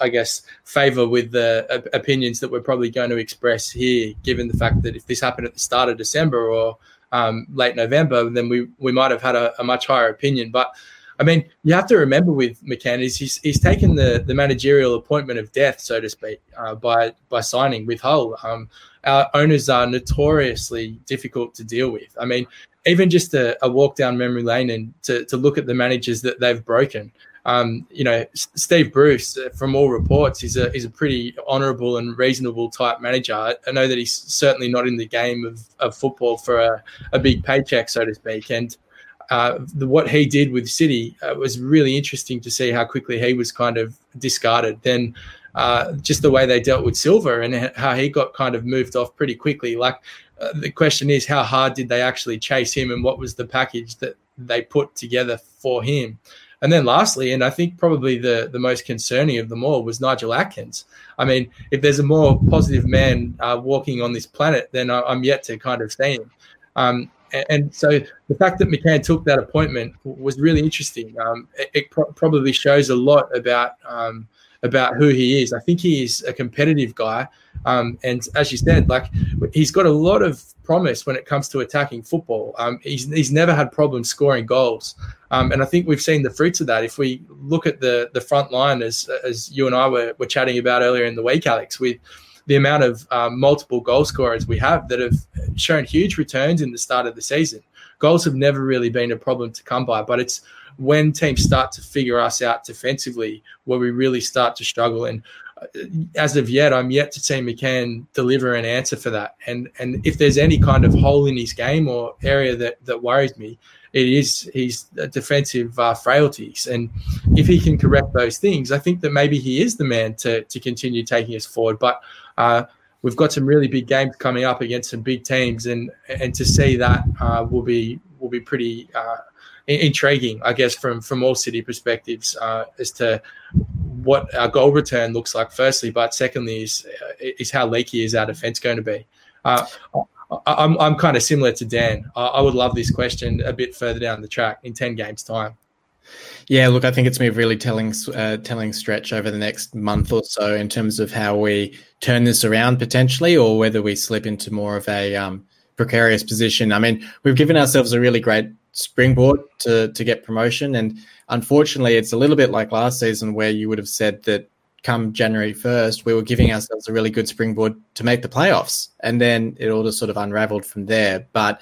I guess, favour with the opinions that we're probably going to express here, given the fact that if this happened at the start of December or um, late November, then we, we might have had a, a, much higher opinion. But I mean, you have to remember with McCann is he's, he's taken the, the managerial appointment of death, so to speak, uh, by by signing with Hull. Um, our owners are notoriously difficult to deal with. I mean, even just a, a walk down memory lane and to, to look at the managers that they've broken. Um, you know, Steve Bruce, uh, from all reports, is a is a pretty honourable and reasonable type manager. I, know that he's certainly not in the game of, of football for a, a big paycheck, so to speak. And uh, the, what he did with City uh, was really interesting to see how quickly he was kind of discarded. Then uh, just the way they dealt with Silva and how he got kind of moved off pretty quickly. Like uh, the question is, how hard did they actually chase him, and what was the package that they put together for him? And then lastly, and I think probably the, the most concerning of them all was Nigel Adkins. I mean, if there's a more positive man uh, walking on this planet, then I, am yet to kind of see him. Um, and, and, so the fact that McCann took that appointment was really interesting. Um, it, it pro- probably shows a lot about um, about who he is. I think he is a competitive guy. Um, and as you said, like he's got a lot of promise when it comes to attacking football. Um, he's, he's never had problems scoring goals. Um, and I think we've seen the fruits of that. If we look at the the front line, as as you and I were, were chatting about earlier in the week, Alex, with the amount of um, multiple goal scorers we have that have shown huge returns in the start of the season. Goals have never really been a problem to come by, but it's when teams start to figure us out defensively where we really start to struggle. And uh, as of yet, I'm yet to see McCann deliver an answer for that. And and if there's any kind of hole in his game or area that that worries me, it is his defensive uh, frailties. And if he can correct those things, I think that maybe he is the man to to continue taking us forward. But uh, we've got some really big games coming up against some big teams, and and to see that uh, will be will be pretty uh, intriguing, I guess, from from all city perspectives uh, as to what our goal return looks like. Firstly, but secondly is is how leaky is our defense going to be. Uh, I'm I'm kind of similar to Dan. I, I would love this question a bit further down the track in ten games time. Yeah, look, I think it's me really telling uh, telling stretch over the next month or so in terms of how we turn this around potentially, or whether we slip into more of a um, precarious position. I mean, we've given ourselves a really great springboard to to get promotion. And unfortunately, it's a little bit like last season where you would have said that come January 1st, we were giving ourselves a really good springboard to make the playoffs. And then it all just sort of unraveled from there. But,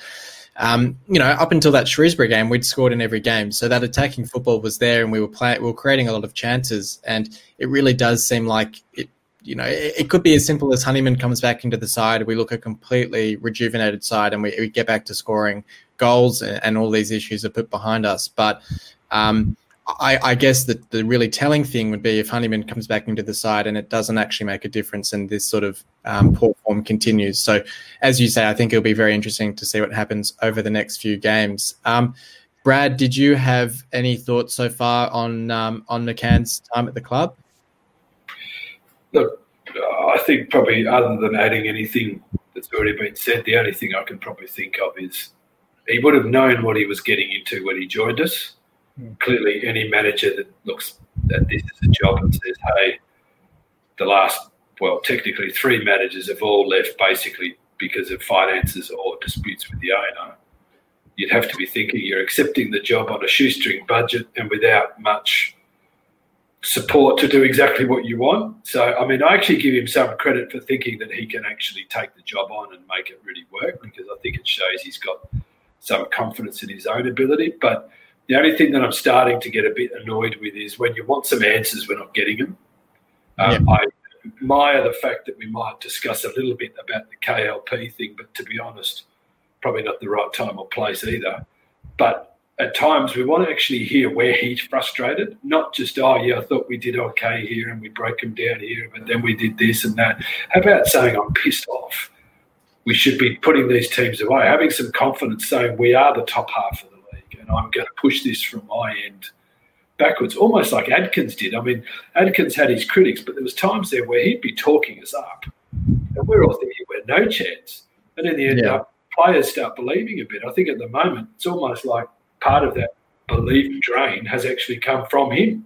um, you know, up until that Shrewsbury game, we'd scored in every game. So that attacking football was there and we were playing, we were creating a lot of chances. And it really does seem like it, you know, it, it, could be as simple as Honeyman comes back into the side. We look a completely rejuvenated side and we, we get back to scoring goals and, and all these issues are put behind us. But um, I, I, guess that the really telling thing would be if Honeyman comes back into the side and it doesn't actually make a difference and this sort of um, poor form continues. So, as you say, I think it'll be very interesting to see what happens over the next few games. Um, Brad, did you have any thoughts so far on um, on McCann's time at the club? Look, I think probably other than adding anything that's already been said, the only thing I can probably think of is he would have known what he was getting into when he joined us. Clearly, any manager that looks at this as a job and says, "Hey, the last well, technically three managers have all left basically because of finances or disputes with the owner." You'd have to be thinking you're accepting the job on a shoestring budget and without much support to do exactly what you want. So, I mean, I actually give him some credit for thinking that he can actually take the job on and make it really work because I think it shows he's got some confidence in his own ability. But the only thing that I'm starting to get a bit annoyed with is when you want some answers, we're not getting them. Um, yeah. I admire the fact that we might discuss a little bit about the KLP thing, but to be honest, probably not the right time or place either. But at times we want to actually hear where he's frustrated, not just, oh, yeah, I thought we did okay here and we broke him down here, but then we did this and that. How about saying, I'm pissed off? We should be putting these teams away, having some confidence saying, we are the top half of and I'm going to push this from my end backwards, almost like Adkins did. I mean, Adkins had his critics, but there was times there where he'd be talking us up. And we're all thinking we're no chance. And in the end, yeah. players start believing a bit. I think at the moment, it's almost like part of that belief drain has actually come from him.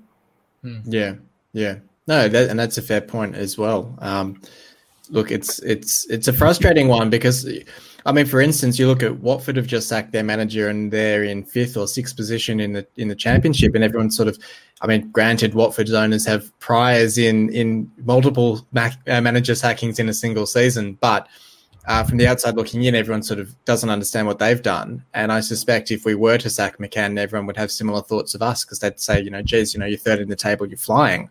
Hmm. Yeah, yeah, no, that, and that's a fair point as well. Um, look, it's it's it's a frustrating one because, I mean, for instance, you look at Watford have just sacked their manager and they're in fifth or sixth position in the in the championship, and everyone's sort of, I mean, granted, Watford's owners have priors in in multiple mac, uh, manager sackings in a single season, but uh, from the outside looking in, everyone sort of doesn't understand what they've done. And I suspect if we were to sack McCann, everyone would have similar thoughts of us because they'd say, you know, geez, you know, you're third in the table, you're flying.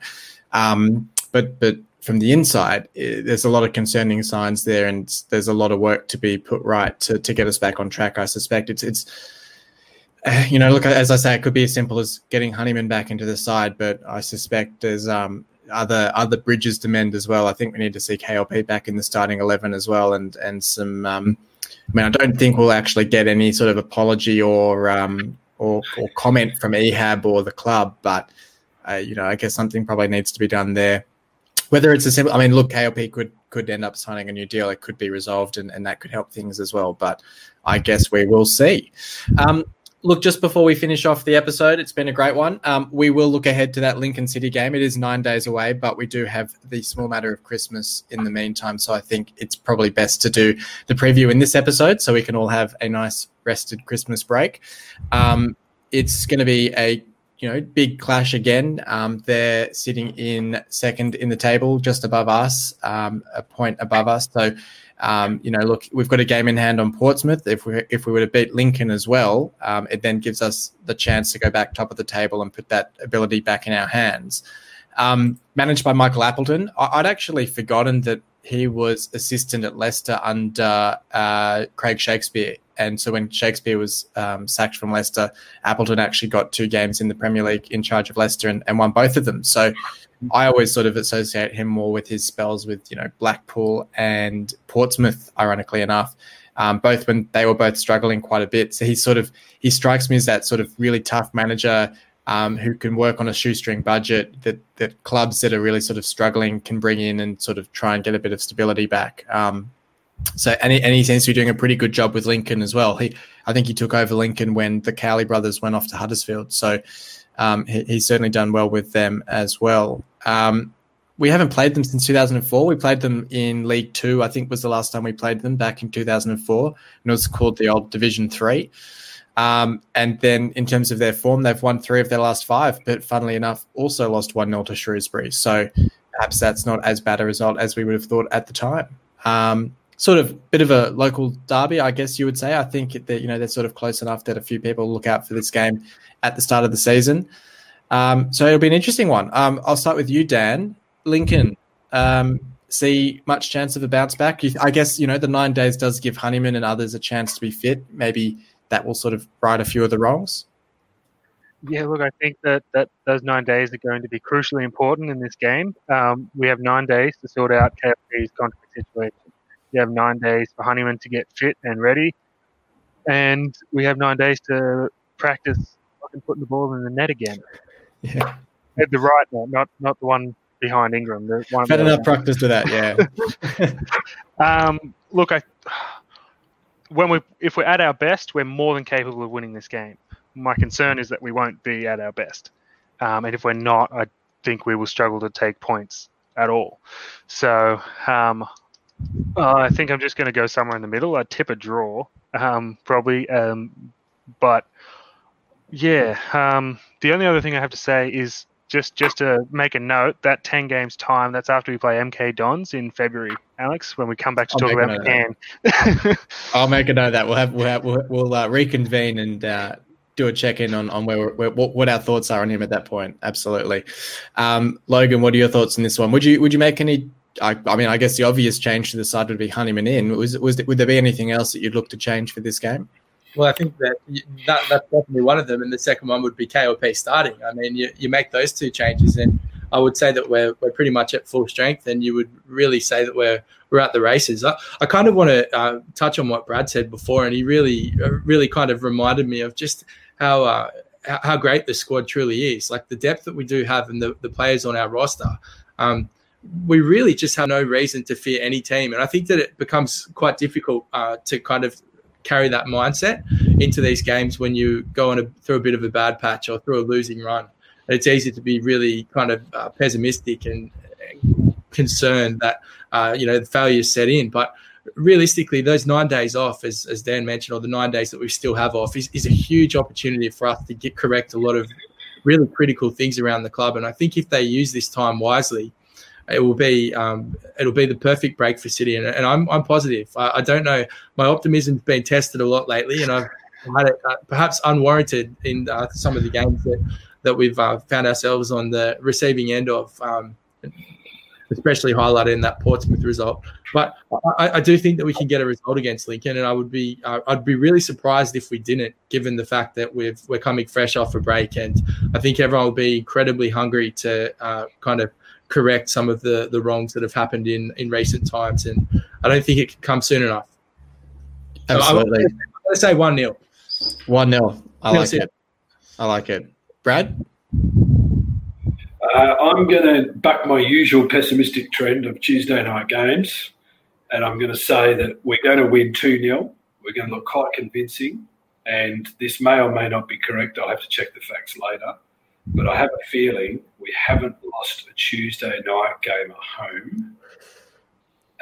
Um, but but from the inside, it, there's a lot of concerning signs there, and there's a lot of work to be put right to to get us back on track. I suspect it's it's. You know, look, as I say, it could be as simple as getting Honeyman back into the side, but I suspect there's um, other other bridges to mend as well. I think we need to see KLP back in the starting eleven as well, and and some. Um, I mean, I don't think we'll actually get any sort of apology or um, or, or comment from Ehab or the club, but uh, you know, I guess something probably needs to be done there. Whether it's a simple, I mean, look, KLP could could end up signing a new deal. It could be resolved, and, and that could help things as well. But I guess we will see. Um, look, just before we finish off the episode, it's been a great one. Um, we will look ahead to that Lincoln City game. It is nine days away, but we do have the small matter of Christmas in the meantime. So I think it's probably best to do the preview in this episode so we can all have a nice rested Christmas break. Um, it's going to be a you know big clash again. Um, they're sitting in second in the table, just above us, um, a point above us. So um, you know, look, we've got a game in hand on Portsmouth. If we if we were to beat Lincoln as well, um, it then gives us the chance to go back top of the table and put that ability back in our hands. Um, managed by Michael Appleton, I- would actually forgotten that he was assistant at Leicester under uh, Craig Shakespeare. And so when Shakespeare was um, sacked from Leicester, Appleton actually got two games in the Premier League in charge of Leicester and, and won both of them. So I always sort of associate him more with his spells with you know Blackpool and Portsmouth, ironically enough. Um, both when they were both struggling quite a bit. So he sort of he strikes me as that sort of really tough manager um, who can work on a shoestring budget that that clubs that are really sort of struggling can bring in and sort of try and get a bit of stability back. Um, so and he, and he to be doing a pretty good job with Lincoln as well. He I think he took over Lincoln when the Cowley brothers went off to Huddersfield. So um, he, he's certainly done well with them as well. Um, we haven't played them since 2004. We played them in League Two. I think was the last time we played them back in 2004, and it was called the old Division Three. Um, and then in terms of their form, they've won three of their last five, but funnily enough, also lost one 0 to Shrewsbury. So perhaps that's not as bad a result as we would have thought at the time. Um, sort of bit of a local derby, I guess you would say. I think that you know they're sort of close enough that a few people look out for this game at the start of the season. Um, so it'll be an interesting one. Um, I'll start with you, Dan. Lincoln, um, see much chance of a bounce back? I guess you know the nine days does give Honeyman and others a chance to be fit. Maybe that will sort of right a few of the wrongs. Yeah, look, I think that, that those nine days are going to be crucially important in this game. Um, we have nine days to sort out KFC's contract situation. We have nine days for Honeyman to get fit and ready, and we have nine days to practice putting the ball in the net again. Yeah. At the right net, not not the one behind Ingram. The one Had enough practice to that, yeah. um, look, I when we if we're at our best, we're more than capable of winning this game. my concern is that we won't be at our best. Um, and if we're not, I think we will struggle to take points at all. So um, uh, I think I'm just going to go somewhere in the middle. I tip a draw, um, probably. Um, but yeah, um, the only other thing I have to say is just just to make a note that 10 games time that's after we play mk dons in february alex when we come back to I'll talk about McCann. I'll make a note of that we'll have we'll have, we'll, we'll uh, reconvene and uh, do a check in on on where, we're, where what, what our thoughts are on him at that point. Absolutely, um, Logan. What are your thoughts on this one? Would you would you make any? I, I mean, I guess the obvious change to the side would be Honeyman in. Was was would there be anything else that you'd look to change for this game? Well, I think that, that that's definitely one of them, and the second one would be KLP starting. I mean, you, you make those two changes, and I would say that we're we're pretty much at full strength, and you would really say that we're we're at the races. I, I kind of want to uh, touch on what Brad said before, and he really uh, really kind of reminded me of just how uh, how great the squad truly is. Like the depth that we do have, and the the players on our roster. Um, we really just have no reason to fear any team, and I think that it becomes quite difficult uh, to kind of carry that mindset into these games when you go on a, through a bit of a bad patch or through a losing run. It's easy to be really kind of uh, pessimistic and, concerned that uh, you know the failures set in, but realistically, those nine days off, as, as Dan mentioned, or the nine days that we still have off, is, is a huge opportunity for us to get correct a lot of really critical things around the club. And I think if they use this time wisely, it will be um, it'll be the perfect break for City, and, and I'm I'm positive. I, I, don't know. My optimism's been tested a lot lately, and I've had it uh, perhaps unwarranted in uh, some of the games that that we've uh, found ourselves on the receiving end of. Um, especially highlighted in that Portsmouth result. But I, I, do think that we can get a result against Lincoln, and I would be uh, I'd be really surprised if we didn't, given the fact that we've we're coming fresh off a break, and I think everyone will be incredibly hungry to uh, kind of correct some of the the wrongs that have happened in in recent times, and I don't think it can come soon enough. Absolutely. So I'm going to say one 0 One 0 I like it. I like it. Brad. Uh, I'm going to back my usual pessimistic trend of Tuesday night games, and I'm going to say that we're going to win 2 0. We're going to look quite convincing, and this may or may not be correct. I'll have to check the facts later. But I have a feeling we haven't lost a Tuesday night game at home,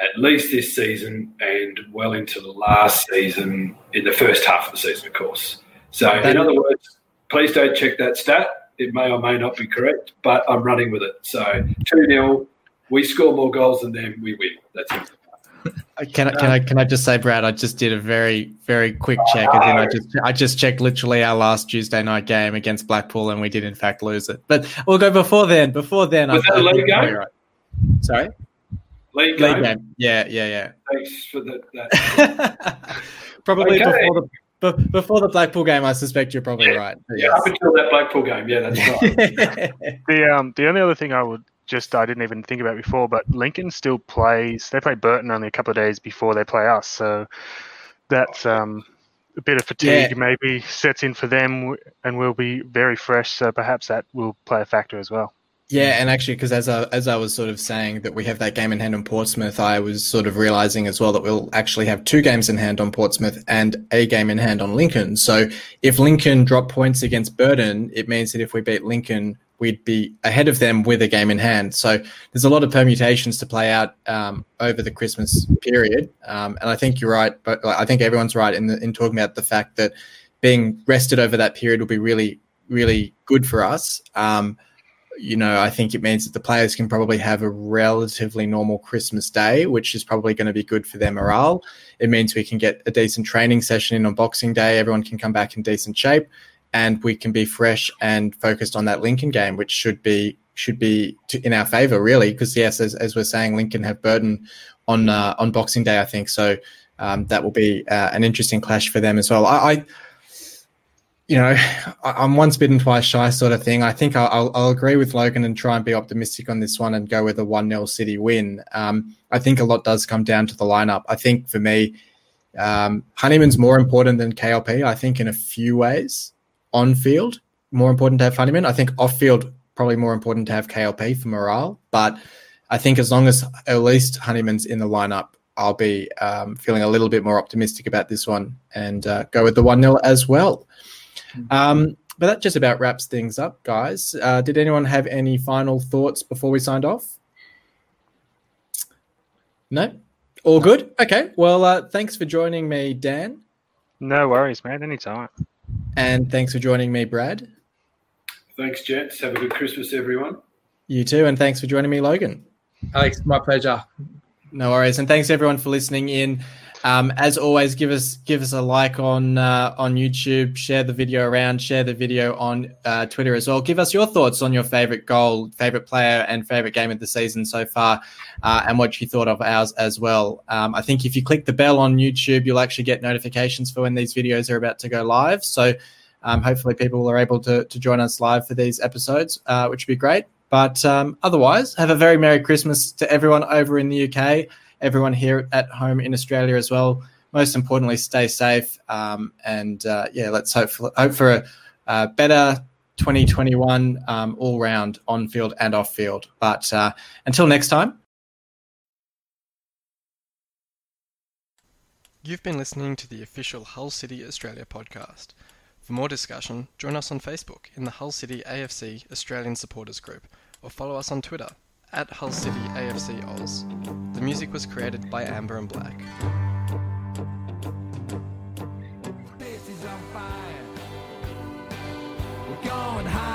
at least this season, and well into the last season, in the first half of the season, of course. So, in other words, please don't check that stat it may or may not be correct, but I'm running with it. So 2 0, we score more goals than them, we win. That's it. Can I can I can I just say, Brad? I just did a very very quick check, and then I just I just checked literally our last Tuesday night game against Blackpool, and we did in fact lose it. But we'll go before then. Before then, was I, that a league game? Right. Sorry, league game. game. Yeah, yeah, yeah. Thanks for that. Probably okay. before the but before the Blackpool game, I suspect you're probably yeah. right. Yeah, yes. up until that Blackpool game, yeah, that's right. the um, the only other thing I would just I didn't even think about before, but Lincoln still plays. They play Burton only a couple of days before they play us, so that's um, a bit of fatigue yeah. maybe sets in for them, and we'll be very fresh. So perhaps that will play a factor as well. Yeah, and actually, because as I, as I was sort of saying that we have that game in hand on Portsmouth, I was sort of realizing as well that we'll actually have two games in hand on Portsmouth and a game in hand on Lincoln. So if Lincoln drop points against Burton, it means that if we beat Lincoln, we'd be ahead of them with a game in hand. So there's a lot of permutations to play out um, over the Christmas period, um, and I think you're right. But I think everyone's right in the, in talking about the fact that being rested over that period will be really, really good for us. Um, you know, I think it means that the players can probably have a relatively normal Christmas day, which is probably going to be good for their morale. It means we can get a decent training session in on Boxing Day. Everyone can come back in decent shape, and we can be fresh and focused on that Lincoln game, which should be should be to, in our favour, really. Because yes, as, as we're saying, Lincoln have Burton on uh, on Boxing Day, I think so. Um, that will be uh, an interesting clash for them as well. I, I you know, I'm once bitten, twice shy sort of thing. I think I'll, I'll, agree with Logan and try and be optimistic on this one and go with a 1 0 City win. Um, I think a lot does come down to the lineup. I think for me, um, Honeyman's more important than KLP, I think, in a few ways. On field, more important to have Honeyman. I think off field, probably more important to have KLP for morale. But I think as long as at least Honeyman's in the lineup, I'll be um, feeling a little bit more optimistic about this one and uh, go with the 1 0 as well. Um, but that just about wraps things up, guys. Uh, did anyone have any final thoughts before we signed off? No? All good? Okay. Well, uh, thanks for joining me, Dan. No worries, man. Anytime. And thanks for joining me, Brad. Thanks, gents. Have a good Christmas, everyone. You too. And thanks for joining me, Logan. Alex, my pleasure. No worries. And thanks everyone for listening in. Um, as always, give us give us a like on uh, on YouTube, share the video around, share the video on uh, Twitter as well. Give us your thoughts on your favorite goal, favorite player, and favorite game of the season so far, uh, and what you thought of ours as well. Um, I think if you click the bell on YouTube, you'll actually get notifications for when these videos are about to go live. So um, hopefully, people are able to to join us live for these episodes, uh, which would be great. But um, otherwise, have a very Merry Christmas to everyone over in the UK everyone here at home in Australia as well. Most importantly, stay safe. Um, and uh, yeah, let's hope for, hope for a, a better 2021 um, all round on field and off field. But uh, until next time. You've been listening to the official Hull City Australia podcast. For more discussion, join us on Facebook in the Hull City AFC Australian Supporters Group or follow us on Twitter at Hull City AFC Oz. The music was created by Amber and Black. This is on fire. We're going higher